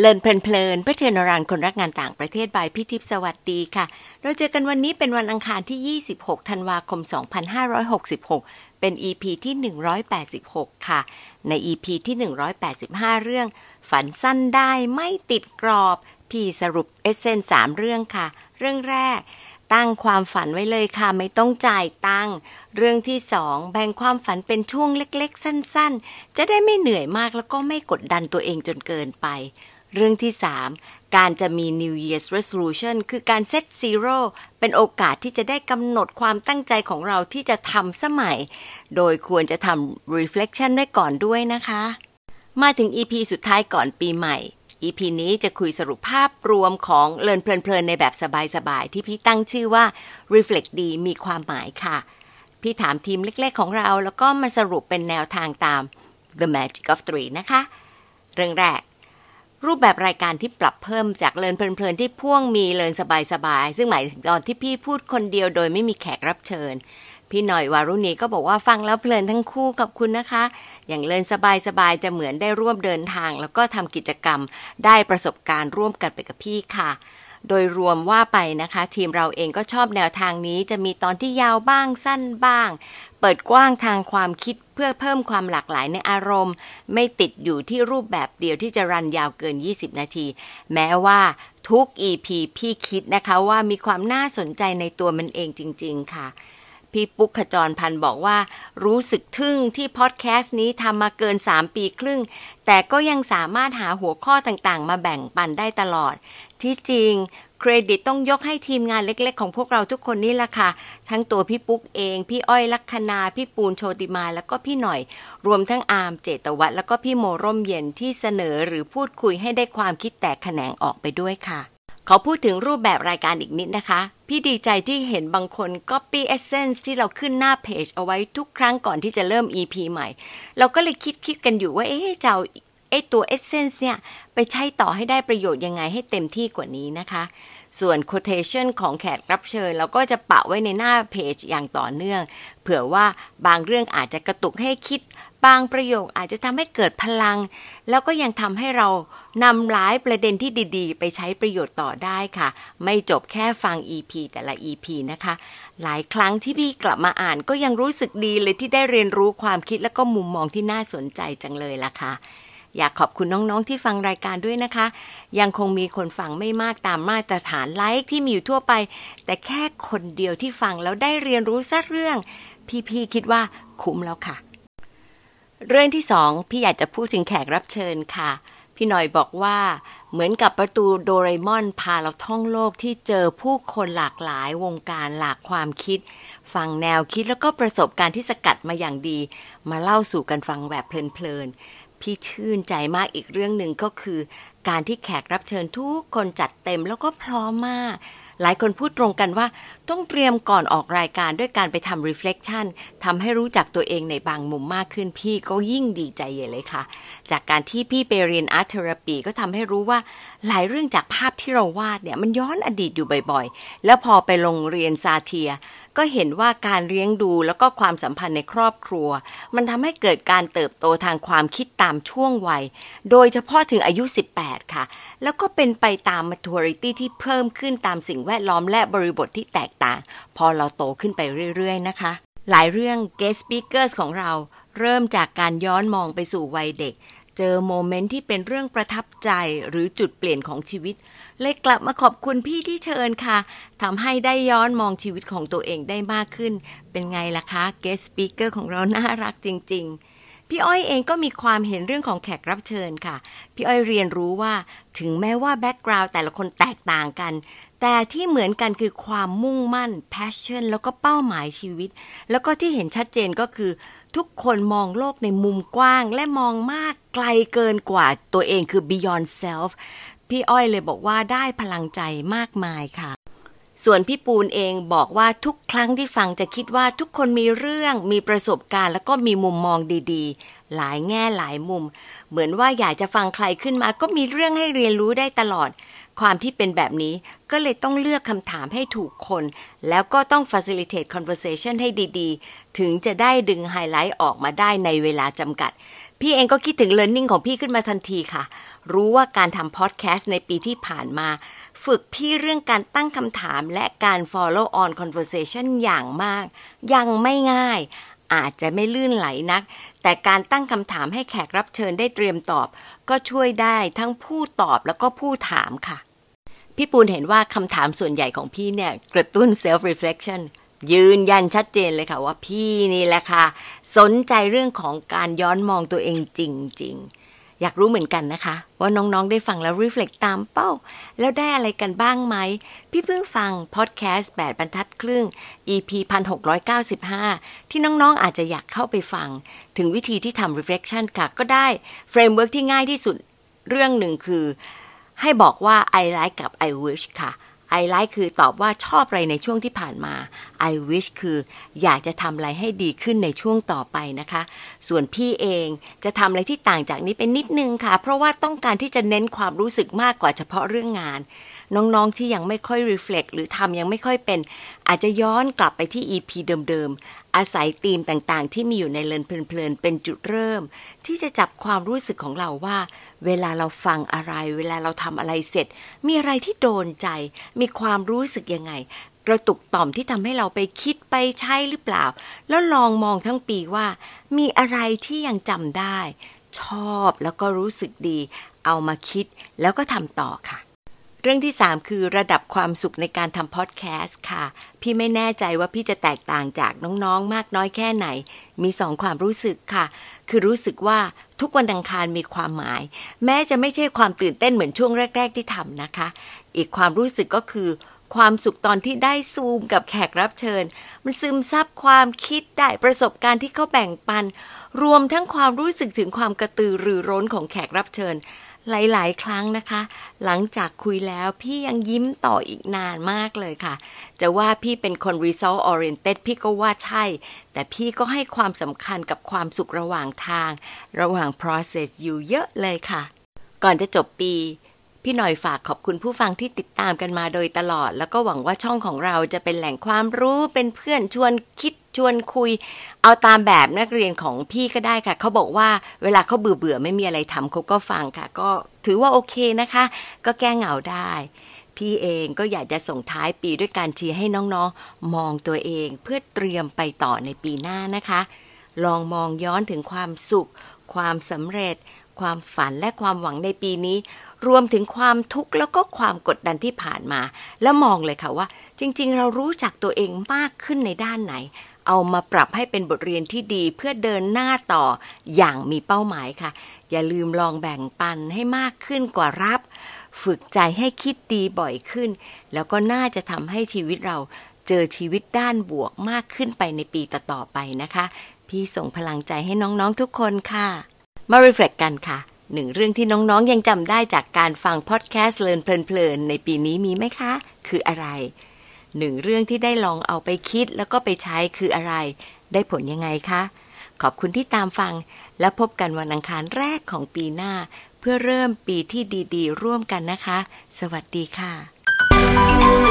เลินเพลินเพื่อเชิญรันคนรักงานต่างประเทศบายพี่ทิพย์สวัสดีค่ะ เราเจอกันวันนี้เป็นวันอังคารที่ 26 ธันวาคม 2566 เป็น EP ที่ 186 ค่ะ ใน EP ที่ 185 เรื่อง ฝันสั้นได้ไม่ติดกรอบ พี่สรุปเอเซนสามเรื่องค่ะ เรื่องแรก ตั้งความฝันไว้เลยค่ะไม่ต้องจ่ายตังค์เรื่องที่สองแบ่งความฝันเป็นช่วงเล็ก ๆ สั้น ๆ จะได้ไม่เหนื่อยมากแล้วก็ไม่กดดันตัวเองจนเกินไป เรื่องที่ 3 การจะมี New Year's Resolution คือการเซตซีโร่เป็นโอกาสที่จะได้กำหนดความตั้งใจของเราที่จะทำสมัย โดยควรจะทำ reflection ไว้ก่อนด้วยนะคะ มาถึง EP สุดท้ายก่อนปีใหม่ EP นี้จะคุยสรุปภาพรวมของเลินเพลินๆในแบบสบายๆ ที่พี่ตั้งชื่อว่า reflect ดีมีความหมายค่ะ พี่ถามทีมเล็กๆ ของเรา แล้วก็มาสรุปเป็นแนวทางตาม The Magic of Three นะคะ เรื่องแรก รูปแบบรายการที่ปรับเพิ่มจากเลินเพลินๆที่พ่วงมีเลินสบายๆ ซึ่งหมายถึงตอนที่พี่พูดคนเดียวโดยไม่มีแขกรับเชิญ พี่หน่อยวารุณีก็บอกว่าฟังแล้วเพลินทั้งคู่ขอบคุณนะคะ อย่างเลินสบายๆ จะเหมือนได้ร่วมเดินทาง แล้วก็ทำกิจกรรมได้ประสบการณ์ร่วมกันไปกับพี่ค่ะโดยรวมว่าไปนะคะ ทีมเราเองก็ชอบแนวทางนี้จะมีตอนที่ยาวบ้างสั้นบ้าง เปิดกว้างทางความคิดเพื่อเพิ่มความหลากหลายในอารมณ์ ไม่ติดอยู่ที่รูปแบบเดียวที่จะรันยาวเกิน 20 นาที แม้ว่าทุก EP พี่คิดนะคะว่ามีความน่าสนใจในตัวมันเองจริง ๆ ค่ะ พี่ปุ๊กขจรพันธ์บอกว่า รู้สึกทึ่งที่พอดแคสต์นี้ทำมาเกิน 3 ปีครึ่ง แต่ก็ยังสามารถหาหัวข้อต่างๆ มาแบ่งปันได้ตลอด ที่จริง เครดิตต้องยกให้ทีมงานเล็ก ๆ ของพวกเราทุกคนนี่แหละค่ะ ทั้งตัวพี่ปุ๊กเอง พี่อ้อยลักคนา พี่ปูนโชติมา แล้วก็พี่หน่อย รวมทั้งอาร์มเจตวัฒน์แล้วก็พี่โมร่มเย็นที่เสนอหรือพูดคุยให้ได้ความคิดแตกแขนงออกไปด้วยค่ะขอพูดถึงรูปแบบรายการอีกนิดนะคะ พี่ดีใจที่เห็นบางคน Copy Essence ที่เราขึ้นหน้าเพจเอาไว้ทุกครั้งก่อนที่จะเริ่ม EP ใหม่ เราก็เลยคิดคิดกันอยู่ว่า เอ๊ะจะเอา ไอ้ตัว Essence เนี่ย ไปใช้ต่อให้ได้ประโยชน์ยังไงให้เต็มที่กว่านี้นะคะ ส่วน quotation ของแขกรับเชิญ เราก็จะปะไว้ในหน้าเพจอย่างต่อเนื่อง เผื่อว่าบางเรื่องอาจจะกระตุกให้คิด บางประโยคอาจจะทำให้เกิดพลัง แล้วก็ยังทำให้เรานำหลายประเด็นที่ดีๆ ไปใช้ประโยชน์ต่อได้ค่ะ ไม่จบแค่ฟัง EP แต่ละ EP นะคะ หลายครั้งที่พี่กลับมาอ่านก็ยังรู้สึกดีเลยที่ได้เรียนรู้ความคิดและก็มุมมองที่น่าสนใจจังเลยล่ะค่ะ อยากขอบคุณน้องๆที่ฟังรายการด้วยนะคะ ยังคงมีคนฟังไม่มากตามมาตรฐานไลค์ที่มีอยู่ทั่วไป แต่แค่คนเดียวที่ฟังแล้วได้เรียนรู้สักเรื่อง พี่ๆคิดว่าคุ้มแล้วค่ะ เรื่องที่สองพี่อยากจะพูดถึงแขกรับเชิญค่ะ พี่หน่อยบอกว่าเหมือนกับประตูโดเรมอนพาเราท่องโลกที่เจอผู้คนหลากหลายวงการหลากความคิด ฟังแนวคิดแล้วก็ประสบการณ์ที่สกัดมาอย่างดี มาเล่าสู่กันฟังแบบเพลินๆ พี่ชื่นใจมากอีกเรื่องหนึ่งก็คือ การที่แขกรับเชิญทุกคนจัดเต็มแล้วก็พร้อมมาก หลายคนพูดตรงกันว่า ต้องเตรียมก่อนออกรายการด้วยการไปทำ reflection ทำให้รู้จักตัวเองในบางมุมมากขึ้นพี่ก็ยิ่งดีใจใหญ่เลยค่ะ จากการที่พี่ไปเรียน art therapy ก็ทำให้รู้ว่าหลายเรื่องจากภาพที่เราวาดเนี่ยมันย้อนอดีตอยู่บ่อยๆ แล้วพอไปลงเรียนซาเทีย ก็เห็นว่าการเลี้ยงดูแล้วก็ความสัมพันธ์ในครอบครัว มันทำให้เกิดการเติบโตทางความคิดตามช่วงวัย โดยเฉพาะถึงอายุ 18 ค่ะ แล้วก็เป็นไปตาม maturity ที่เพิ่มขึ้นตามสิ่งแวดล้อมและบริบทที่แตกต่างพอเราโตขึ้นไปเรื่อยๆนะคะ หลายเรื่อง guest speakers ของเราเริ่มจากการย้อนมองไปสู่วัยเด็ก เจอโมเมนต์ที่เป็นเรื่องประทับใจหรือจุดเปลี่ยนของชีวิต เลยกลับมาขอบคุณพี่ที่เชิญค่ะทำให้ได้ย้อนมองชีวิตของตัวเองได้มากขึ้น เป็นไงล่ะคะ guest speaker ของเราน่ารักจริง ๆ พี่อ้อยเองก็มีความเห็นเรื่องของแขกรับเชิญค่ะ พี่อ้อยเรียนรู้ว่าถึงแม้ว่าแบ็กกราวด์แต่ละคนแตกต่างกัน แต่ที่เหมือนกันคือความมุ่งมั่น passion แล้วก็เป้าหมายชีวิต แล้วก็ที่เห็นชัดเจนก็คือ ทุกคนมองโลกในมุมกว้าง และมองมากไกลเกินกว่าตัวเองคือ beyond self พี่อ้อยเลยบอกว่าได้พลังใจมากมายค่ะ ส่วนพี่ปูนเองบอกว่าทุกครั้งที่ฟังจะคิดว่าทุกคนมีเรื่องมีประสบการณ์ แล้วก็มีมุมมองดีๆ หลายแง่หลายมุม เหมือนว่าอยากจะฟังใครขึ้นมา ก็มีเรื่องให้เรียนรู้ได้ตลอด ความที่เป็นแบบนี้ก็เลยต้องเลือกคำถามให้ถูกคน แล้วก็ต้อง facilitate conversation ให้ดีๆ ถึงจะได้ดึงไฮไลท์ออกมาได้ในเวลาจำกัด พี่เองก็คิดถึง learning ของพี่ขึ้นมาทันทีค่ะ รู้ว่าการทำพอดแคสต์ในปีที่ผ่านมา ฝึกพี่เรื่องการตั้งคำถามและการ follow on conversation อย่างมาก ยังไม่ง่าย อาจจะไม่ลื่นไหลนัก แต่การตั้งคำถามให้แขกรับเชิญได้เตรียมตอบ ก็ช่วยได้ทั้งผู้ตอบแล้วก็ผู้ถามค่ะ พี่ปูนเห็นว่าคำถามส่วนใหญ่ของพี่เนี่ย กระตุ้น self reflection ยืนยันชัดเจนเลยค่ะว่าพี่นี่แหละค่ะ สนใจเรื่องของการย้อนมองตัวเองจริง ๆ อยากรู้เหมือนกันนะคะ ว่าน้องๆได้ฟังแล้วรีเฟล็กตามเป้า แล้วได้อะไรกันบ้างไหม พี่เพิ่งฟังพอดแคสต์8บรรทัดครึ่ง EP 1695 ที่น้องๆอาจจะอยากเข้าไปฟัง ถึงวิธีที่ทำ reflection ค่ะ ก็ได้ framework ที่ง่ายที่สุดเรื่องหนึ่งคือ ให้บอกว่า I like กับ I wish ค่ะ I like คือตอบว่าชอบอะไรในช่วงที่ผ่านมา I wish คืออยากจะทำอะไรให้ดีขึ้นในช่วงต่อไปนะคะ ส่วนพี่เองจะทำอะไรที่ต่างจากนี้เป็นนิดนึงค่ะ เพราะว่าต้องการที่จะเน้นความรู้สึกมากกว่าเฉพาะเรื่องงาน น้องๆที่ยังไม่ค่อย reflect หรือทำยังไม่ค่อยเป็น อาจจะย้อนกลับไปที่ EP เดิมๆ อาศัยธีมต่างๆ ที่มีอยู่ในเลินเพลินๆ เป็นจุดเริ่ม ที่จะจับความรู้สึกของเราว่า เวลาเราฟังอะไร เวลาเราทำอะไรเสร็จ มีอะไรที่โดนใจ มีความรู้สึกยังไงกระตุกต่อมที่ทำให้เราไปคิดไปใช้หรือเปล่า แล้วลองมองทั้งปีว่า มีอะไรที่ยังจำได้ ชอบแล้วก็รู้สึกดี เอามาคิดแล้วก็ทำต่อค่ะ เรื่องที่ 3 คือระดับความสุขในการทำพอดแคสต์ค่ะ พี่ไม่แน่ใจว่าพี่จะแตกต่างจากน้องๆ มากน้อยแค่ไหน มีสองความรู้สึกค่ะ คือรู้สึกว่าทุกวันอังคารมีความหมาย แม้จะไม่ใช่ความตื่นเต้นเหมือนช่วงแรก ๆ ที่ทำนะคะ อีกความรู้สึกก็คือความสุขตอนที่ได้ซูมกับแขกรับเชิญ มันซึมซับความคิดได้ประสบการณ์ที่เขาแบ่งปัน รวมทั้งความรู้สึกถึงความกระตือรือร้นของแขกรับเชิญ หลายๆ ครั้งนะคะ หลังจากคุยแล้วพี่ยังยิ้มต่ออีกนานมากเลยค่ะ จะว่าพี่เป็นคน result oriented พี่ก็ว่าใช่ แต่พี่ก็ให้ความสำคัญกับความสุขระหว่างทาง ระหว่าง process อยู่เยอะเลยค่ะ ก่อนจะจบปีพี่หน่อยฝากขอบคุณผู้ฟังที่ติดตามกันมาโดยตลอด แล้วก็หวังว่าช่องของเราจะเป็นแหล่งความรู้เป็นเพื่อนชวนคิด ชวนคุย เอาตามแบบนักเรียนของพี่ก็ได้ค่ะ เขาบอกว่าเวลาเขาเบื่อเบื่อไม่มีอะไรทำเขาก็ฟังค่ะ ก็ถือว่าโอเคนะคะ ก็แก้เหงาได้ พี่เองก็อยากจะส่งท้ายปีด้วยการเชียร์ให้น้องๆ มองตัวเองเพื่อเตรียมไปต่อในปีหน้านะคะ ลองมองย้อนถึงความสุข ความสำเร็จ ความฝันและความหวังในปีนี้ รวมถึงความทุกข์แล้วก็ความกดดันที่ผ่านมา แล้วมองเลยค่ะว่า จริง ๆ เรารู้จักตัวเองมากขึ้นในด้านไหน เอามาปรับให้เป็นบทเรียนที่ดีเพื่อเดินหน้าต่ออย่างมีเป้าหมายค่ะ อย่าลืมลองแบ่งปันให้มากขึ้นกว่ารับ ฝึกใจให้คิดดีบ่อยขึ้น แล้วก็น่าจะทำให้ชีวิตเราเจอชีวิตด้านบวกมากขึ้นไปในปีต่อๆไปนะคะ พี่ส่งพลังใจให้น้องๆทุกคนค่ะ มา reflect กันค่ะ หนึ่งเรื่องที่น้องๆยังจำได้จากการฟังพอดแคสต์ Learn เพลินๆในปีนี้มีไหมคะ คืออะไรหนึ่งเรื่องที่ได้ลองเอาไปคิดแล้วก็ไปใช้คืออะไร ได้ผลยังไงคะ ขอบคุณที่ตามฟัง และพบกันวันอังคารแรกของปีหน้า เพื่อเริ่มปีที่ดีๆ ร่วมกันนะคะ สวัสดีค่ะ